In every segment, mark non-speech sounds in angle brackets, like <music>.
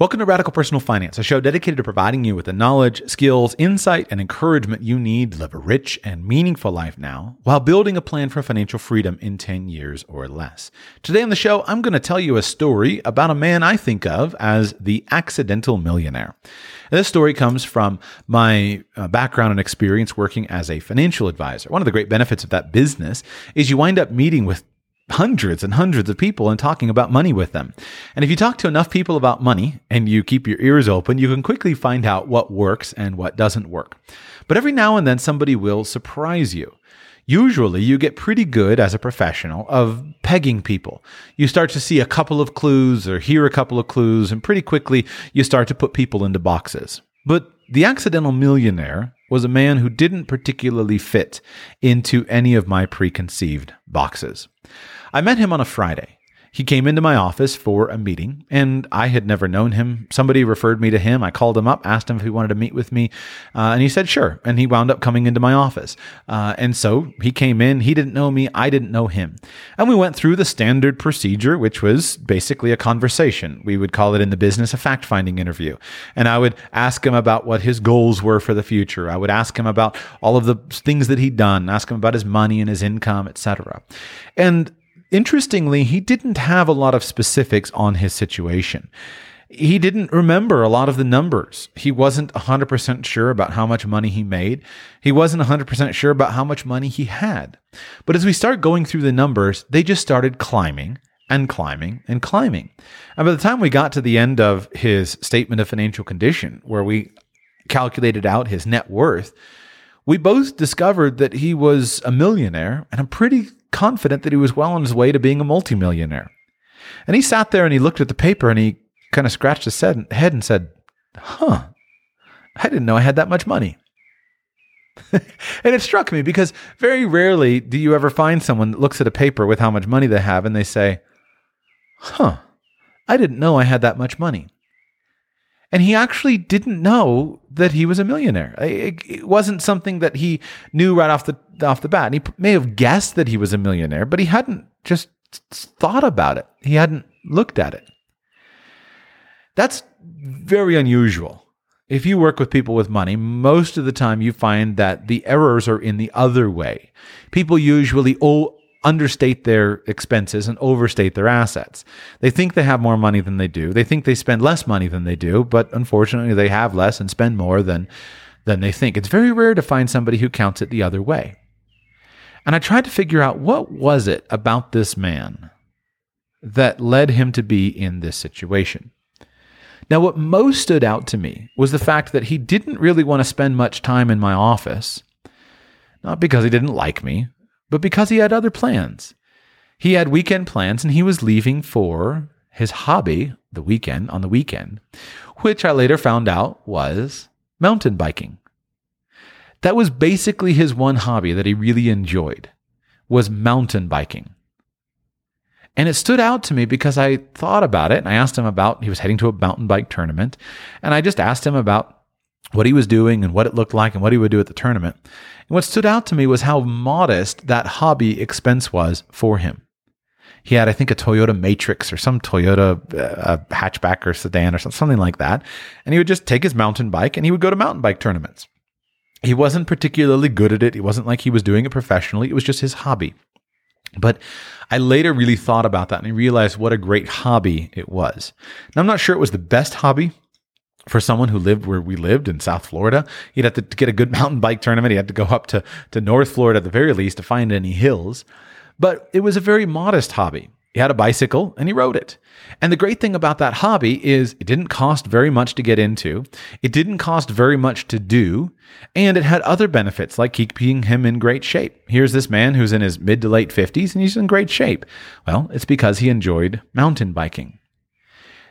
Welcome to Radical Personal Finance, a show dedicated to providing you with the knowledge, skills, insight, and encouragement you need to live a rich and meaningful life now while building a plan for financial freedom in 10 years or less. Today on the show, I'm going to tell you a story about a man I think of as the accidental millionaire. this story comes from my uh, background and experience working as a financial advisor. One of the great benefits of that business is you wind up meeting with hundreds and hundreds of people and talking about money with them. And if you talk to enough people about money and you keep your ears open, you can quickly find out what works and what doesn't work. But every now and then somebody will surprise you. Usually, you get pretty good as a professional of pegging people. You start to see a couple of clues or hear a couple of clues, and pretty quickly you start to put people into boxes. But the accidental millionaire was a man who didn't particularly fit into any of my preconceived boxes. I met him on a Friday. He came into my office for a meeting, and I had never known him. Somebody referred me to him. I called him up, asked him if he wanted to meet with me, uh, and he said sure. And he wound up coming into my office. Uh, and so he came in. He didn't know me. I didn't know him. And we went through the standard procedure, which was basically a conversation. We would call it in the business a fact finding interview. And I would ask him about what his goals were for the future. I would ask him about all of the things that he'd done, ask him about his money and his income, etc. And interestingly, he didn't have a lot of specifics on his situation. He didn't remember a lot of the numbers. He wasn't 100% sure about how much money he made. He wasn't 100% sure about how much money he had. But as we start going through the numbers, they just started climbing and climbing and climbing. And by the time we got to the end of his statement of financial condition, where we calculated out his net worth, we both discovered that he was a millionaire and a pretty confident that he was well on his way to being a multimillionaire. And he sat there and he looked at the paper and he kind of scratched his head and said, Huh, I didn't know I had that much money. <laughs> and it struck me because very rarely do you ever find someone that looks at a paper with how much money they have and they say, Huh, I didn't know I had that much money. And he actually didn't know that he was a millionaire. It wasn't something that he knew right off the off the bat. And he may have guessed that he was a millionaire, but he hadn't just thought about it. He hadn't looked at it. That's very unusual. If you work with people with money, most of the time you find that the errors are in the other way. People usually understate their expenses and overstate their assets. They think they have more money than they do. They think they spend less money than they do, but unfortunately they have less and spend more than than they think. It's very rare to find somebody who counts it the other way. And I tried to figure out what was it about this man that led him to be in this situation. Now, what most stood out to me was the fact that he didn't really want to spend much time in my office, not because he didn't like me, but because he had other plans. He had weekend plans and he was leaving for his hobby, the weekend, on the weekend, which I later found out was mountain biking. That was basically his one hobby that he really enjoyed was mountain biking. And it stood out to me because I thought about it and I asked him about he was heading to a mountain bike tournament and I just asked him about what he was doing and what it looked like and what he would do at the tournament. And what stood out to me was how modest that hobby expense was for him. He had, I think, a Toyota Matrix or some Toyota uh, hatchback or sedan or something like that. And he would just take his mountain bike and he would go to mountain bike tournaments. He wasn't particularly good at it. It wasn't like he was doing it professionally. It was just his hobby. But I later really thought about that and I realized what a great hobby it was. Now, I'm not sure it was the best hobby for someone who lived where we lived in South Florida. He'd have to, get a good <laughs> mountain bike tournament. He had to go up to, to North Florida at the very least to find any hills. But it was a very modest hobby. He had a bicycle and he rode it. And the great thing about that hobby is it didn't cost very much to get into, it didn't cost very much to do, and it had other benefits like keeping him in great shape. Here's this man who's in his mid to late 50s and he's in great shape. Well, it's because he enjoyed mountain biking.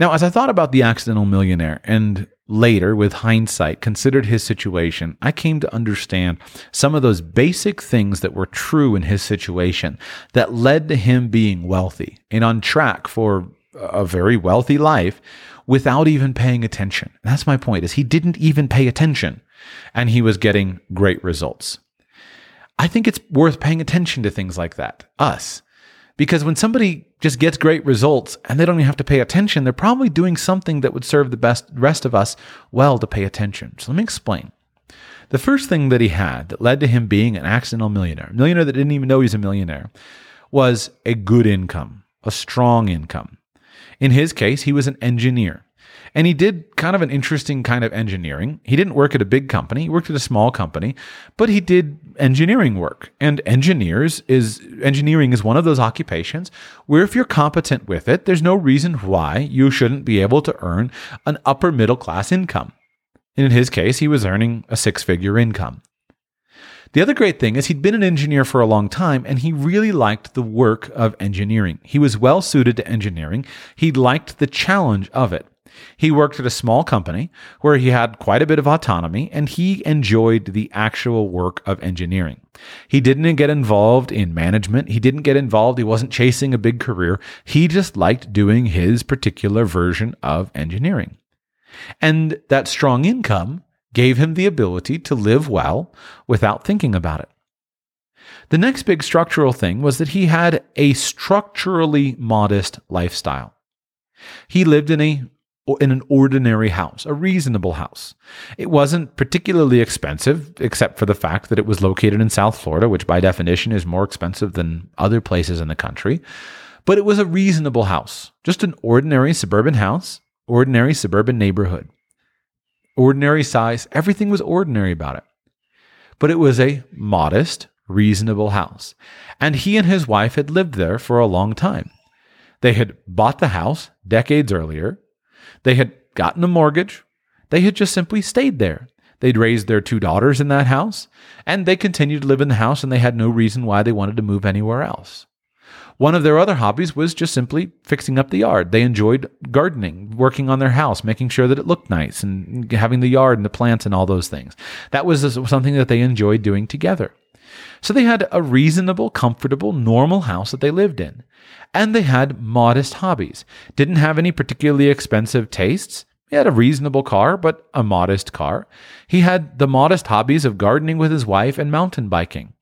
Now, as I thought about the accidental millionaire and later, with hindsight, considered his situation, I came to understand some of those basic things that were true in his situation that led to him being wealthy and on track for a very wealthy life without even paying attention. That's my point is he didn't even pay attention and he was getting great results. I think it's worth paying attention to things like that. Us. Because when somebody just gets great results and they don't even have to pay attention, they're probably doing something that would serve the best rest of us well to pay attention. So let me explain. The first thing that he had that led to him being an accidental millionaire, a millionaire that didn't even know he's a millionaire, was a good income, a strong income. In his case, he was an engineer. And he did kind of an interesting kind of engineering. He didn't work at a big company, he worked at a small company, but he did engineering work. And engineers is engineering is one of those occupations where if you're competent with it, there's no reason why you shouldn't be able to earn an upper middle class income. And in his case, he was earning a six-figure income. The other great thing is he'd been an engineer for a long time and he really liked the work of engineering. He was well suited to engineering. He liked the challenge of it. He worked at a small company where he had quite a bit of autonomy and he enjoyed the actual work of engineering. He didn't get involved in management. He didn't get involved. He wasn't chasing a big career. He just liked doing his particular version of engineering. And that strong income gave him the ability to live well without thinking about it. The next big structural thing was that he had a structurally modest lifestyle. He lived in a in an ordinary house, a reasonable house. It wasn't particularly expensive, except for the fact that it was located in South Florida, which by definition is more expensive than other places in the country. But it was a reasonable house, just an ordinary suburban house, ordinary suburban neighborhood. Ordinary size, everything was ordinary about it. But it was a modest, reasonable house. And he and his wife had lived there for a long time. They had bought the house decades earlier. They had gotten a mortgage. They had just simply stayed there. They'd raised their two daughters in that house, and they continued to live in the house, and they had no reason why they wanted to move anywhere else. One of their other hobbies was just simply fixing up the yard. They enjoyed gardening, working on their house, making sure that it looked nice, and having the yard and the plants and all those things. That was something that they enjoyed doing together. So they had a reasonable, comfortable, normal house that they lived in. And they had modest hobbies. Didn't have any particularly expensive tastes. He had a reasonable car, but a modest car. He had the modest hobbies of gardening with his wife and mountain biking.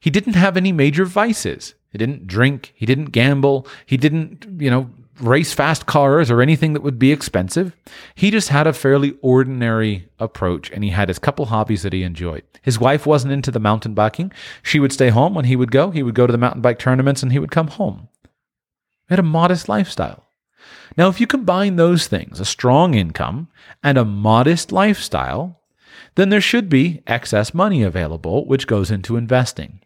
He didn't have any major vices. He didn't drink. He didn't gamble. He didn't, you know, race fast cars or anything that would be expensive. He just had a fairly ordinary approach and he had his couple hobbies that he enjoyed. His wife wasn't into the mountain biking. She would stay home when he would go. He would go to the mountain bike tournaments and he would come home. He had a modest lifestyle. Now, if you combine those things, a strong income and a modest lifestyle, then there should be excess money available, which goes into investing.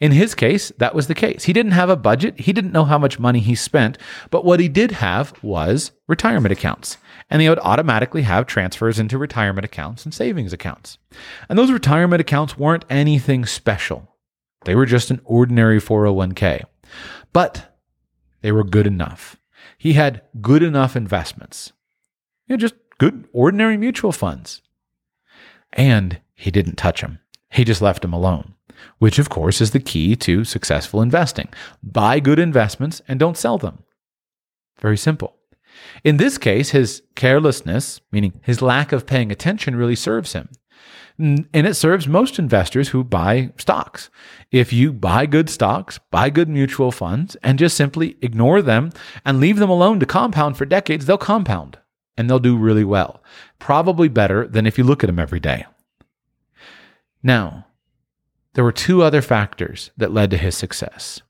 In his case, that was the case. He didn't have a budget. He didn't know how much money he spent, but what he did have was retirement accounts. And they would automatically have transfers into retirement accounts and savings accounts. And those retirement accounts weren't anything special. They were just an ordinary 401k. But they were good enough. He had good enough investments. You know, just good ordinary mutual funds. And he didn't touch them. He just left them alone which of course is the key to successful investing. Buy good investments and don't sell them. Very simple. In this case, his carelessness, meaning his lack of paying attention, really serves him. And it serves most investors who buy stocks. If you buy good stocks, buy good mutual funds, and just simply ignore them and leave them alone to compound for decades, they'll compound and they'll do really well. Probably better than if you look at them every day. Now, there were two other factors that led to his success.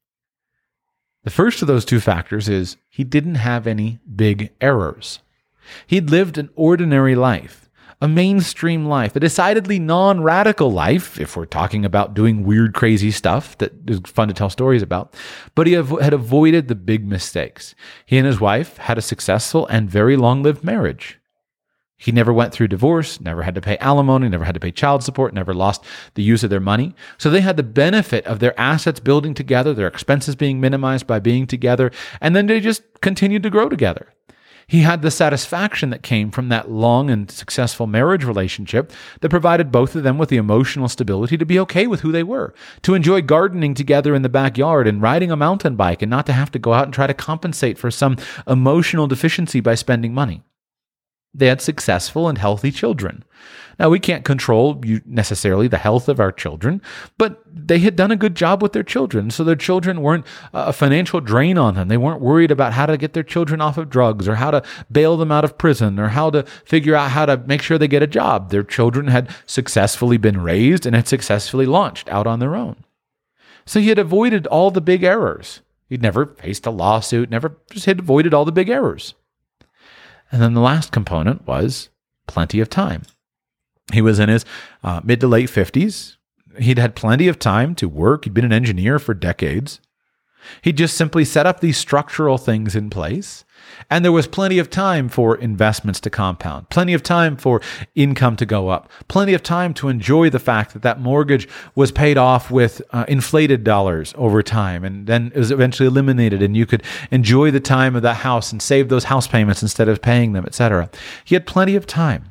The first of those two factors is he didn't have any big errors. He'd lived an ordinary life, a mainstream life, a decidedly non radical life, if we're talking about doing weird, crazy stuff that is fun to tell stories about. But he had avoided the big mistakes. He and his wife had a successful and very long lived marriage. He never went through divorce, never had to pay alimony, never had to pay child support, never lost the use of their money. So they had the benefit of their assets building together, their expenses being minimized by being together, and then they just continued to grow together. He had the satisfaction that came from that long and successful marriage relationship that provided both of them with the emotional stability to be okay with who they were, to enjoy gardening together in the backyard and riding a mountain bike and not to have to go out and try to compensate for some emotional deficiency by spending money. They had successful and healthy children. Now, we can't control necessarily the health of our children, but they had done a good job with their children. So their children weren't a financial drain on them. They weren't worried about how to get their children off of drugs or how to bail them out of prison or how to figure out how to make sure they get a job. Their children had successfully been raised and had successfully launched out on their own. So he had avoided all the big errors. He'd never faced a lawsuit, never just had avoided all the big errors. And then the last component was plenty of time. He was in his uh, mid to late 50s. He'd had plenty of time to work. He'd been an engineer for decades. He'd just simply set up these structural things in place. And there was plenty of time for investments to compound, plenty of time for income to go up, plenty of time to enjoy the fact that that mortgage was paid off with uh, inflated dollars over time and then it was eventually eliminated and you could enjoy the time of that house and save those house payments instead of paying them, etc. He had plenty of time.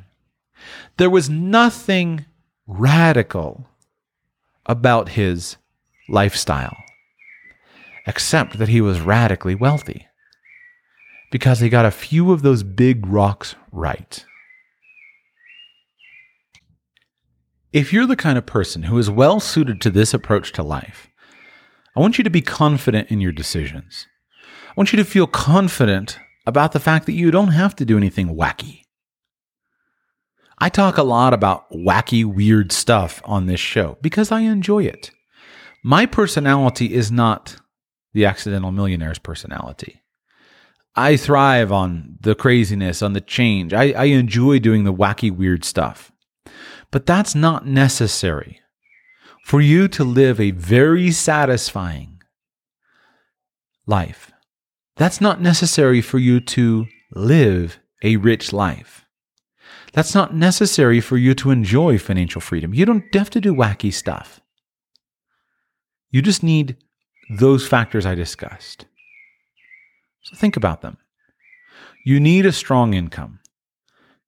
There was nothing radical about his lifestyle, except that he was radically wealthy because he got a few of those big rocks right. If you're the kind of person who is well suited to this approach to life, I want you to be confident in your decisions. I want you to feel confident about the fact that you don't have to do anything wacky. I talk a lot about wacky, weird stuff on this show because I enjoy it. My personality is not the accidental millionaire's personality. I thrive on the craziness, on the change. I, I enjoy doing the wacky, weird stuff. But that's not necessary for you to live a very satisfying life. That's not necessary for you to live a rich life. That's not necessary for you to enjoy financial freedom. You don't have to do wacky stuff. You just need those factors I discussed. So think about them. You need a strong income.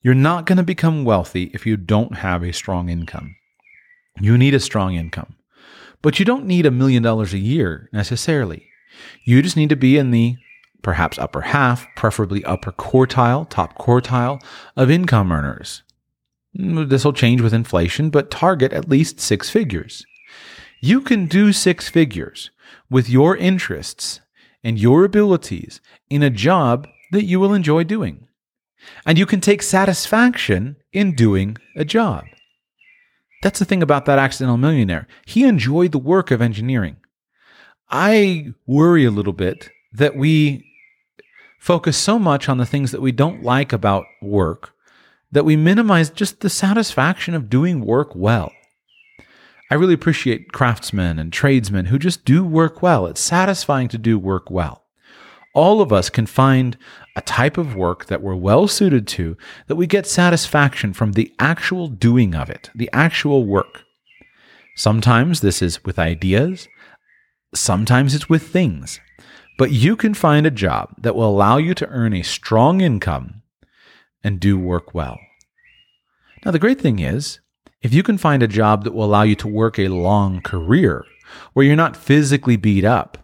You're not going to become wealthy if you don't have a strong income. You need a strong income. But you don't need a million dollars a year necessarily. You just need to be in the perhaps upper half, preferably upper quartile, top quartile of income earners. Mm, this will change with inflation, but target at least six figures. You can do six figures with your interests and your abilities in a job that you will enjoy doing. And you can take satisfaction in doing a job. That's the thing about that accidental millionaire. He enjoyed the work of engineering. I worry a little bit that we focus so much on the things that we don't like about work that we minimize just the satisfaction of doing work well. I really appreciate craftsmen and tradesmen who just do work well. It's satisfying to do work well. All of us can find a type of work that we're well suited to, that we get satisfaction from the actual doing of it, the actual work. Sometimes this is with ideas, sometimes it's with things. But you can find a job that will allow you to earn a strong income and do work well. Now, the great thing is, if you can find a job that will allow you to work a long career where you're not physically beat up,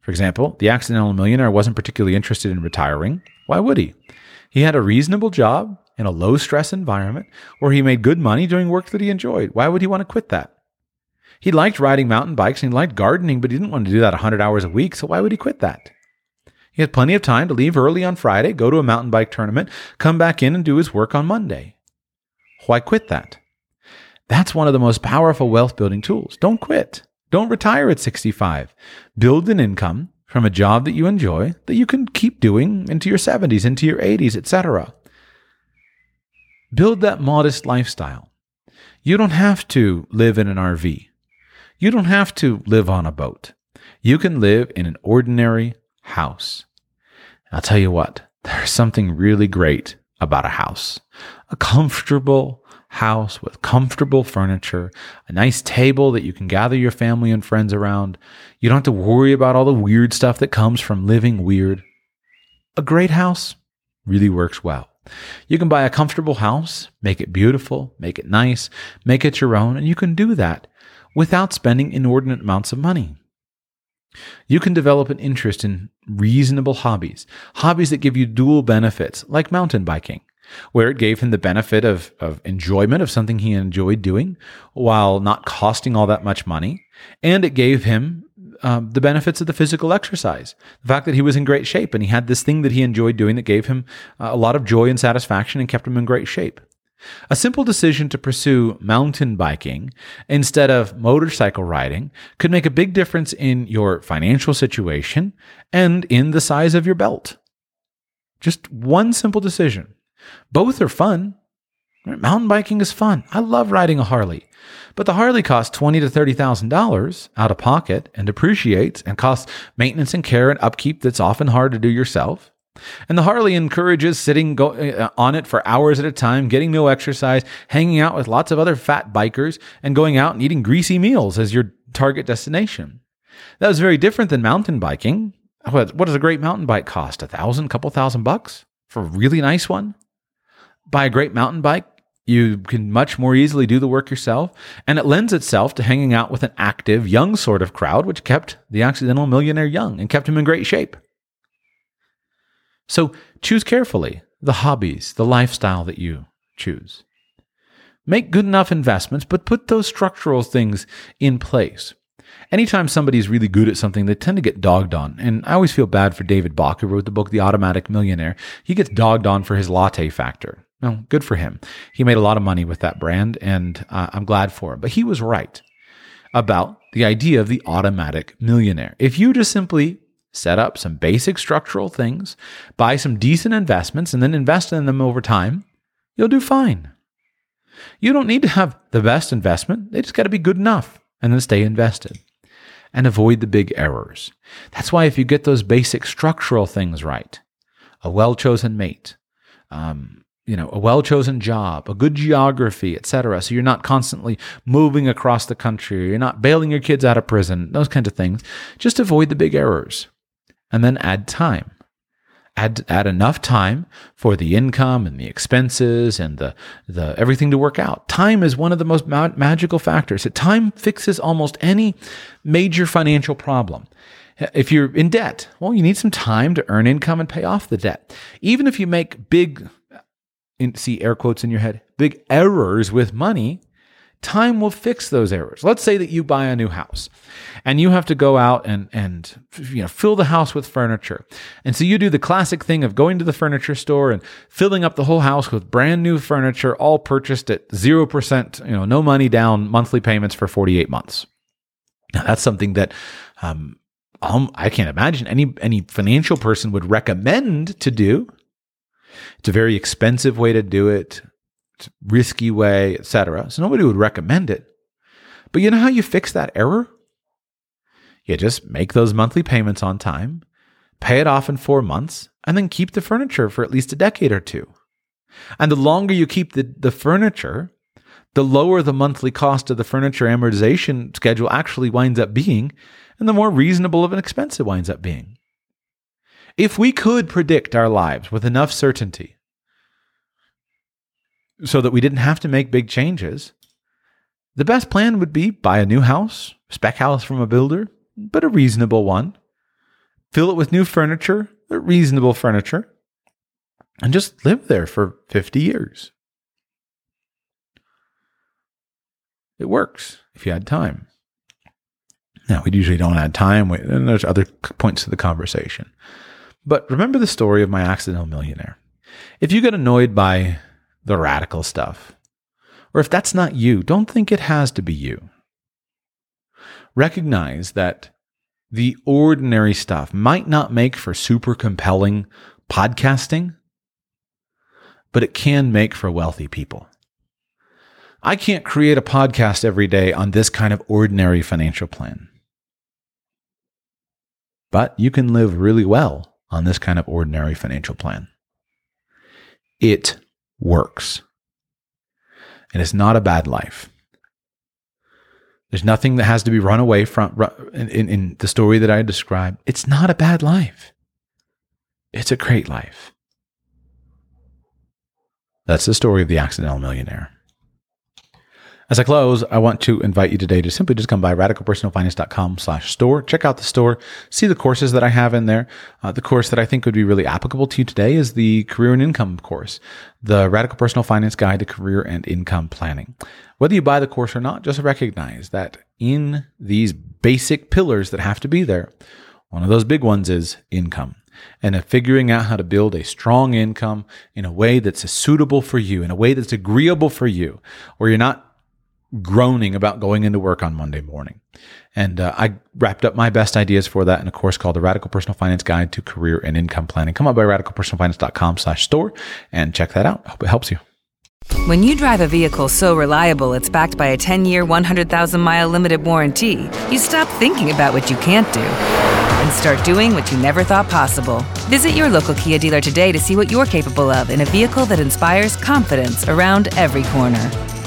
for example, the accidental millionaire wasn't particularly interested in retiring. Why would he? He had a reasonable job in a low stress environment where he made good money doing work that he enjoyed. Why would he want to quit that? He liked riding mountain bikes and he liked gardening, but he didn't want to do that 100 hours a week, so why would he quit that? He had plenty of time to leave early on Friday, go to a mountain bike tournament, come back in and do his work on Monday. Why quit that? That's one of the most powerful wealth building tools. Don't quit. Don't retire at 65. Build an income from a job that you enjoy that you can keep doing into your 70s, into your 80s, etc. Build that modest lifestyle. You don't have to live in an RV. You don't have to live on a boat. You can live in an ordinary house. I'll tell you what, there's something really great about a house. A comfortable house with comfortable furniture, a nice table that you can gather your family and friends around. You don't have to worry about all the weird stuff that comes from living weird. A great house really works well. You can buy a comfortable house, make it beautiful, make it nice, make it your own, and you can do that without spending inordinate amounts of money. You can develop an interest in reasonable hobbies, hobbies that give you dual benefits, like mountain biking, where it gave him the benefit of, of enjoyment of something he enjoyed doing while not costing all that much money. And it gave him um, the benefits of the physical exercise. The fact that he was in great shape and he had this thing that he enjoyed doing that gave him uh, a lot of joy and satisfaction and kept him in great shape. A simple decision to pursue mountain biking instead of motorcycle riding could make a big difference in your financial situation and in the size of your belt. Just one simple decision. Both are fun. Mountain biking is fun. I love riding a Harley. But the Harley costs twenty to thirty thousand dollars out of pocket and depreciates and costs maintenance and care and upkeep that's often hard to do yourself. And the Harley encourages sitting go- uh, on it for hours at a time, getting no exercise, hanging out with lots of other fat bikers, and going out and eating greasy meals as your target destination. That was very different than mountain biking. What, what does a great mountain bike cost? A thousand, couple thousand bucks for a really nice one? Buy a great mountain bike. You can much more easily do the work yourself, and it lends itself to hanging out with an active, young sort of crowd, which kept the accidental millionaire young and kept him in great shape. So choose carefully the hobbies, the lifestyle that you choose. Make good enough investments, but put those structural things in place. Anytime somebody's really good at something, they tend to get dogged on. And I always feel bad for David Bach, who wrote the book The Automatic Millionaire. He gets dogged on for his latte factor. Well, good for him. He made a lot of money with that brand, and uh, I'm glad for him. But he was right about the idea of the automatic millionaire. If you just simply set up some basic structural things, buy some decent investments, and then invest in them over time, you'll do fine. You don't need to have the best investment, they just got to be good enough and then stay invested and avoid the big errors. That's why if you get those basic structural things right, a well chosen mate, um, you know, a well chosen job, a good geography, etc. So you're not constantly moving across the country, you're not bailing your kids out of prison, those kinds of things. Just avoid the big errors and then add time. Add, add enough time for the income and the expenses and the, the everything to work out. Time is one of the most ma- magical factors. Time fixes almost any major financial problem. If you're in debt, well, you need some time to earn income and pay off the debt. Even if you make big, see air quotes in your head, big errors with money, time will fix those errors. Let's say that you buy a new house and you have to go out and, and you know, fill the house with furniture. And so you do the classic thing of going to the furniture store and filling up the whole house with brand new furniture, all purchased at 0%, you know, no money down monthly payments for 48 months. Now that's something that, um, um, I can't imagine any, any financial person would recommend to do. It's a very expensive way to do it risky way, etc. So nobody would recommend it. But you know how you fix that error? You just make those monthly payments on time, pay it off in four months, and then keep the furniture for at least a decade or two. And the longer you keep the, the furniture, the lower the monthly cost of the furniture amortization schedule actually winds up being, and the more reasonable of an expense it winds up being. If we could predict our lives with enough certainty, so that we didn't have to make big changes, the best plan would be buy a new house, spec house from a builder, but a reasonable one. Fill it with new furniture, reasonable furniture, and just live there for 50 years. It works if you had time. Now, we usually don't add time, and there's other points to the conversation. But remember the story of my accidental millionaire. If you get annoyed by the radical stuff. Or if that's not you, don't think it has to be you. Recognize that the ordinary stuff might not make for super compelling podcasting, but it can make for wealthy people. I can't create a podcast every day on this kind of ordinary financial plan. But you can live really well on this kind of ordinary financial plan. It works. And it's not a bad life. There's nothing that has to be run away from in, in, in the story that I described. It's not a bad life. It's a great life. That's the story of the accidental millionaire. As I close, I want to invite you today to simply just come by radicalpersonalfinance.com slash store. Check out the store. See the courses that I have in there. Uh, the course that I think would be really applicable to you today is the career and income course, the Radical Personal Finance Guide to Career and Income Planning. Whether you buy the course or not, just recognize that in these basic pillars that have to be there, one of those big ones is income and figuring out how to build a strong income in a way that's suitable for you, in a way that's agreeable for you, where you're not groaning about going into work on Monday morning. And uh, I wrapped up my best ideas for that in a course called the Radical Personal Finance Guide to Career and Income Planning. Come up by radicalpersonalfinance.com slash store and check that out. I hope it helps you. When you drive a vehicle so reliable it's backed by a 10-year, 100,000-mile limited warranty, you stop thinking about what you can't do and start doing what you never thought possible. Visit your local Kia dealer today to see what you're capable of in a vehicle that inspires confidence around every corner.